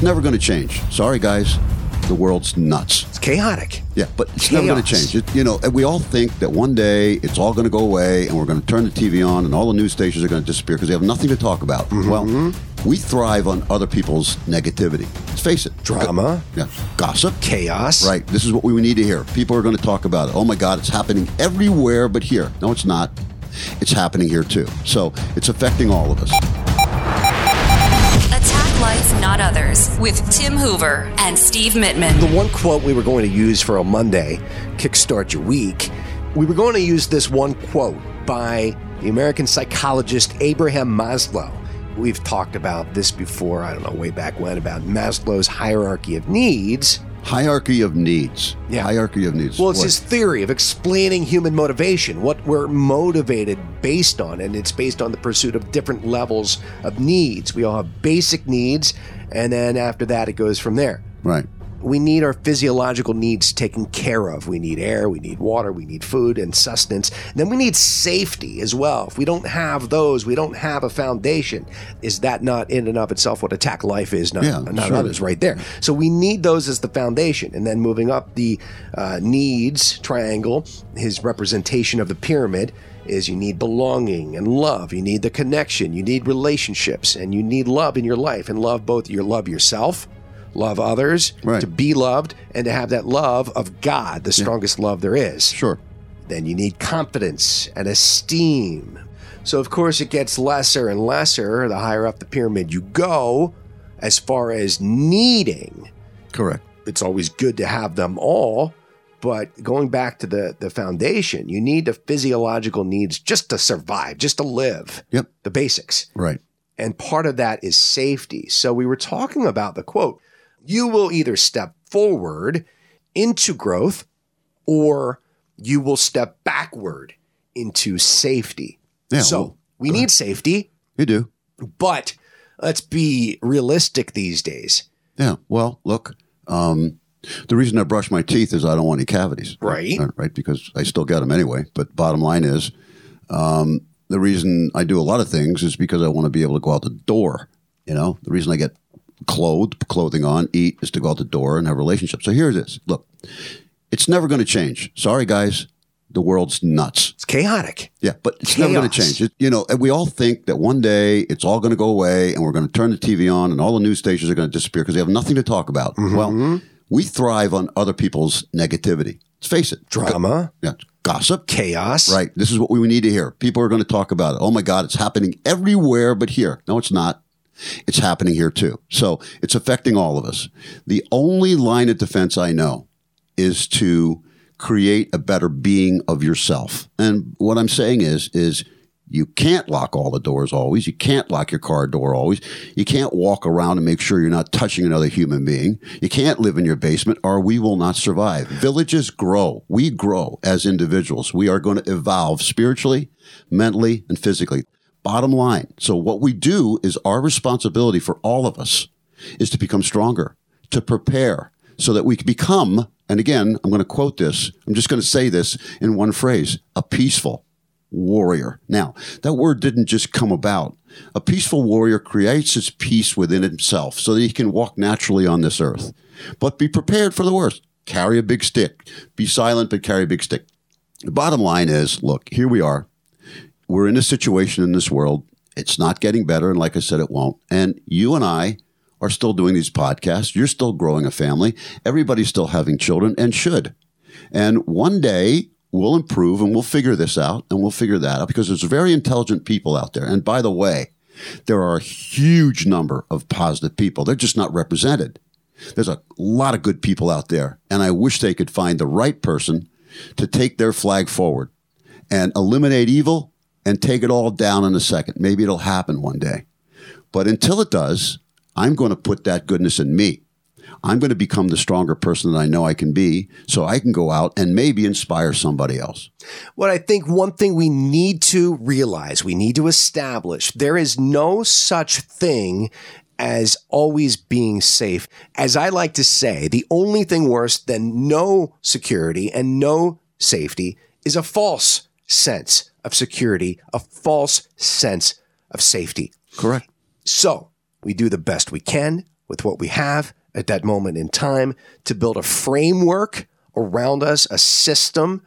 it's never going to change. Sorry, guys. The world's nuts. It's chaotic. Yeah, but it's never going to change. It, you know, we all think that one day it's all going to go away and we're going to turn the TV on and all the news stations are going to disappear because they have nothing to talk about. Mm-hmm. Well, we thrive on other people's negativity. Let's face it. Drama. Yeah. Gossip. Chaos. Right. This is what we need to hear. People are going to talk about it. Oh my God, it's happening everywhere but here. No, it's not. It's happening here too. So it's affecting all of us. Life, Not Others with Tim Hoover and Steve Mittman. The one quote we were going to use for a Monday, kickstart your week, we were going to use this one quote by the American psychologist Abraham Maslow. We've talked about this before, I don't know, way back when, about Maslow's hierarchy of needs. Hierarchy of needs. Yeah. Hierarchy of needs. Well, it's What? his theory of explaining human motivation, what we're motivated based on, and it's based on the pursuit of different levels of needs. We all have basic needs, and then after that, it goes from there. Right. We need our physiological needs taken care of. We need air, we need water, we need food and sustenance. then we need safety as well. If we don't have those, we don't have a foundation. Is that not in and of itself what attack life is? Not, Yeah, not sure. others, right there. So we need those as the foundation. And then moving up the uh, needs triangle, his representation of the pyramid is you need belonging and love. You need the connection. You need relationships, and you need love in your life. And love both your love yourself, love others, Right. to be loved, and to have that love of God, the strongest love there is. Sure. Then you need confidence and esteem. So, of course, it gets lesser and lesser the higher up the pyramid you go as far as needing. Correct. It's always good to have them all. But going back to the, the foundation, you need the physiological needs just to survive, just to live, Yep. the basics. Right. And part of that is safety. So we were talking about the quote you will either step forward into growth or you will step backward into safety. Yeah, so well, we need safety, You do. but let's be realistic these days. Yeah. Well, look. Um, the reason I brush my teeth is I don't want any cavities. Right. Uh, Right. Because I still get them anyway. But bottom line is, um, the reason I do a lot of things is because I want to be able to go out the door. You know, the reason I get clothed, clothing on, eat is to go out the door and have relationships. So here it is. Look, it's never going to change. Sorry, guys. The world's nuts. It's chaotic. Yeah, but it's never going to change. It, you know, and we all think that one day it's all going to go away and we're going to turn the TV on and all the news stations are going to disappear because they have nothing to talk about. Mm-hmm. Well, we thrive on other people's negativity. Let's face it. Drama, Yeah, gossip. chaos. Right. This is what we need to hear. People are going to talk about it. Oh my God, it's happening everywhere but here. No, it's not. It's happening here too. So it's affecting all of us. The only line of defense I know is to create a better being of yourself. And what I'm saying is, is you can't lock all the doors always. You can't lock your car door always. You can't walk around and make sure you're not touching another human being. You can't live in your basement or we will not survive. Villages grow. We grow as individuals. We are going to evolve spiritually, mentally, and physically. Bottom line. So what we do is our responsibility for all of us is to become stronger, to prepare so that we can become, and again, I'm going to quote this. I'm just going to say this in one phrase, a peaceful warrior. Now, that word didn't just come about. A peaceful warrior creates his peace within himself so that he can walk naturally on this earth. But be prepared for the worst. Carry a big stick. Be silent, but carry a big stick. The bottom line is, look, here we are. We're in a situation in this world. It's not getting better. And like I said, it won't. And you and I are still doing these podcasts. You're still growing a family. Everybody's still having children and should. And one day we'll improve and we'll figure this out and we'll figure that out because there's very intelligent people out there. And by the way, there are a huge number of positive people. They're just not represented. There's a lot of good people out there. And I wish they could find the right person to take their flag forward and eliminate evil and take it all down in a second. Maybe it'll happen one day. But until it does, I'm going to put that goodness in me. I'm going to become the stronger person that I know I can be so I can go out and maybe inspire somebody else. What I think one thing we need to realize, we need to establish, there is no such thing as always being safe. As I like to say, the only thing worse than no security and no safety is a false sense of security, a false sense of safety. Correct. So we do the best we can. with what we have at that moment in time to build a framework around us, a system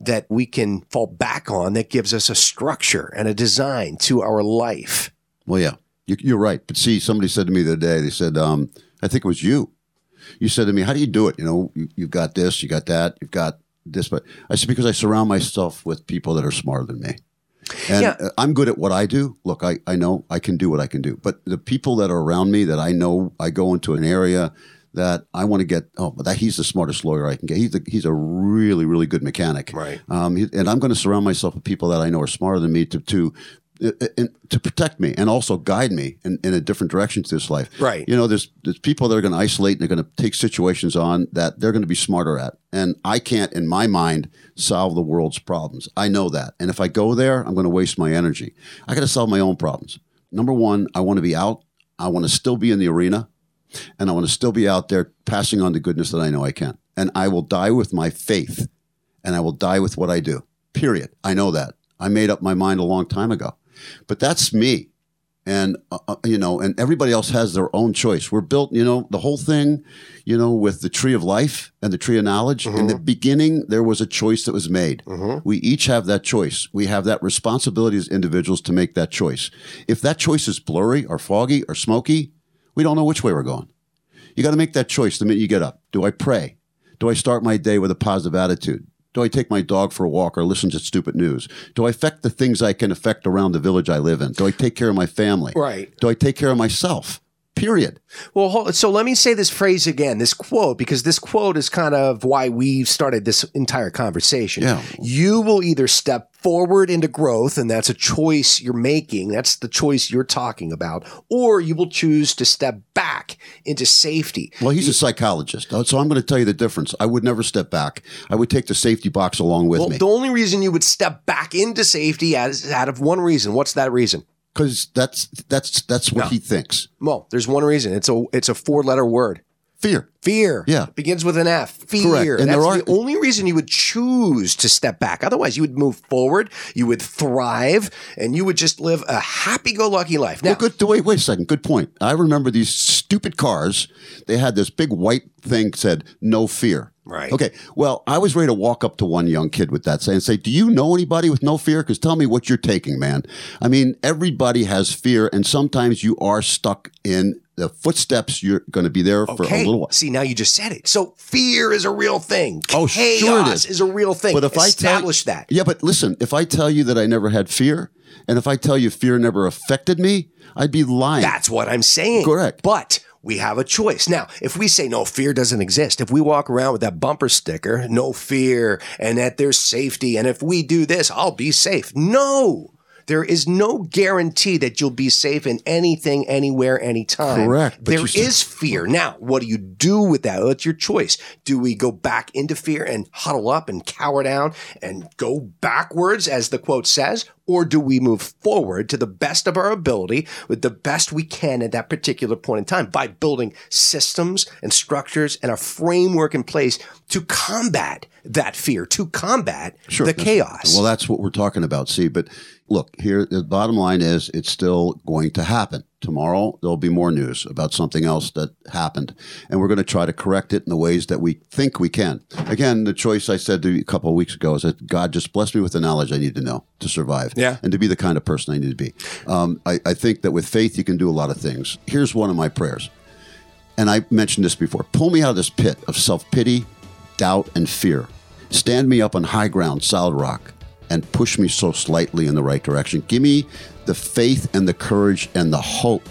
that we can fall back on that gives us a structure and a design to our life. Well, yeah, you, you're right. But see, somebody said to me the other day, they said, um, I think it was you. You said to me, How do you do it? You know, you, you've got this, you got that, you've got this. But I said, Because I surround myself with people that are smarter than me. And Yeah. uh, I'm good at what I do. Look, I, I know I can do what I can do. But the people that are around me that I know, I go into an area that I want to get, oh, but that he's the smartest lawyer I can get. He's, a, he's a really, really good mechanic. Right. Um, and I'm going to surround myself with people that I know are smarter than me to, to, uh, to protect me and also guide me in, in a different direction to this life. Right. You know, there's, there's people that are going to isolate and they're going to take situations on that they're going to be smarter at. And I can't, in my mind, solve the world's problems. I know that. And if I go there, I'm going to waste my energy. I got to solve my own problems. Number one, I want to be out. I want to still be in the arena and I want to still be out there passing on the goodness that I know I can. And I will die with my faith and I will die with what I do. Period. I know that. I made up my mind a long time ago. But that's me. And, uh, uh, you know, and everybody else has their own choice. We're built, you know, the whole thing, you know, with the tree of life and the tree of knowledge. In the beginning, there was a choice that was made. We each have that choice. We have that responsibility as individuals to make that choice. If that choice is blurry or foggy or smoky, we don't know which way we're going. You got to make that choice the minute you get up. Do I pray? Do I start my day with a positive attitude? Do I take my dog for a walk or listen to stupid news? Do I affect the things I can affect around the village I live in? Do I take care of my family? Right. Do I take care of myself? Period. Well, hold, so let me say this phrase again, this quote, because this quote is kind of why we've started this entire conversation. Yeah. You will either step forward into growth, and that's a choice you're making. That's the choice you're talking about, or you will choose to step back into safety. Well, he's a psychologist, so I'm going to tell you the difference. I would never step back. I would take the safety box along with me. Well, me the only reason you would step back into safety is out of one reason. What's that reason? Because that's that's that's what he thinks. Well, there's one reason. It's a it's a four letter word. Fear. Fear. Yeah. It begins with an F. Fear. Correct. And That's there are- the only reason you would choose to step back. Otherwise, you would move forward, you would thrive, and you would just live a happy go lucky life. Now, Well, good. Wait, wait a second. Good point. I remember these stupid cars. They had this big white thing said "No fear." Right. Okay. Well, I was ready to walk up to one young kid with that and say, "Do you know anybody with no fear? Because tell me what you're taking, man. I mean, everybody has fear, and sometimes you are stuck in the footsteps. You're going to be there for a little while." See, now you just said it. So fear is a real thing. Oh, Chaos sure it is. is a real thing. But if I tell- establish that. Yeah, but listen, if I tell you that I never had fear, and if I tell you fear never affected me, I'd be lying. That's what I'm saying. Correct. But we have a choice. Now, if we say no fear doesn't exist, if we walk around with that bumper sticker, no fear, and that there's safety, and if we do this, I'll be safe. No. There is no guarantee that you'll be safe in anything, anywhere, anytime. Correct, There is still- fear. Now, what do you do with that? Well, it's your choice. Do we go back into fear and huddle up and cower down and go backwards, as the quote says? Or do we move forward to the best of our ability with the best we can at that particular point in time by building systems and structures and a framework in place to combat that fear, to combat the chaos? Well, that's what we're talking about. See, but look, here, the bottom line is it's still going to happen. Tomorrow, there'll be more news about something else that happened, and we're going to try to correct it in the ways that we think we can. Again, the choice I said to you a couple of weeks ago is that God just blessed me with the knowledge I need to know to survive Yeah. and to be the kind of person I need to be. Um, I, I think that with faith, you can do a lot of things. Here's one of my prayers and I mentioned this before. Pull me out of this pit of self pity, doubt, and fear. Stand me up on high ground, solid rock, and push me so slightly in the right direction. Give me the faith and the courage and the hope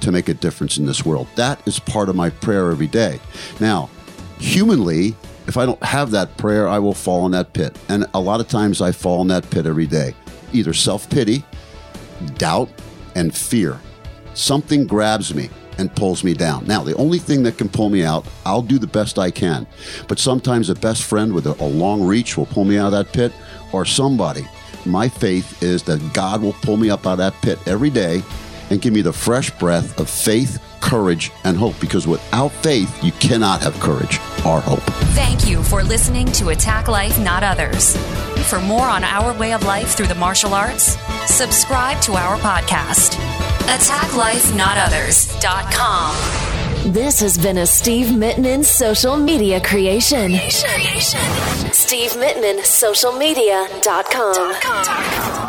to make a difference in this world. That is part of my prayer every day. Now, humanly, if I don't have that prayer, I will fall in that pit. And a lot of times I fall in that pit every day. Either self pity, doubt, and fear. Something grabs me and pulls me down. Now, the only thing that can pull me out, I'll do the best I can. But sometimes a best friend with a, a long reach will pull me out of that pit, or somebody. My faith is that God will pull me up out of that pit every day and give me the fresh breath of faith, courage, and hope. Because without faith, you cannot have courage or hope. Thank you for listening to Attack Life, Not Others. For more on our way of life through the martial arts, subscribe to our podcast. AttackLifeNotOthers.com. This has been a Steve Mittman social media creation. Steve Mittman, socialmedia.com.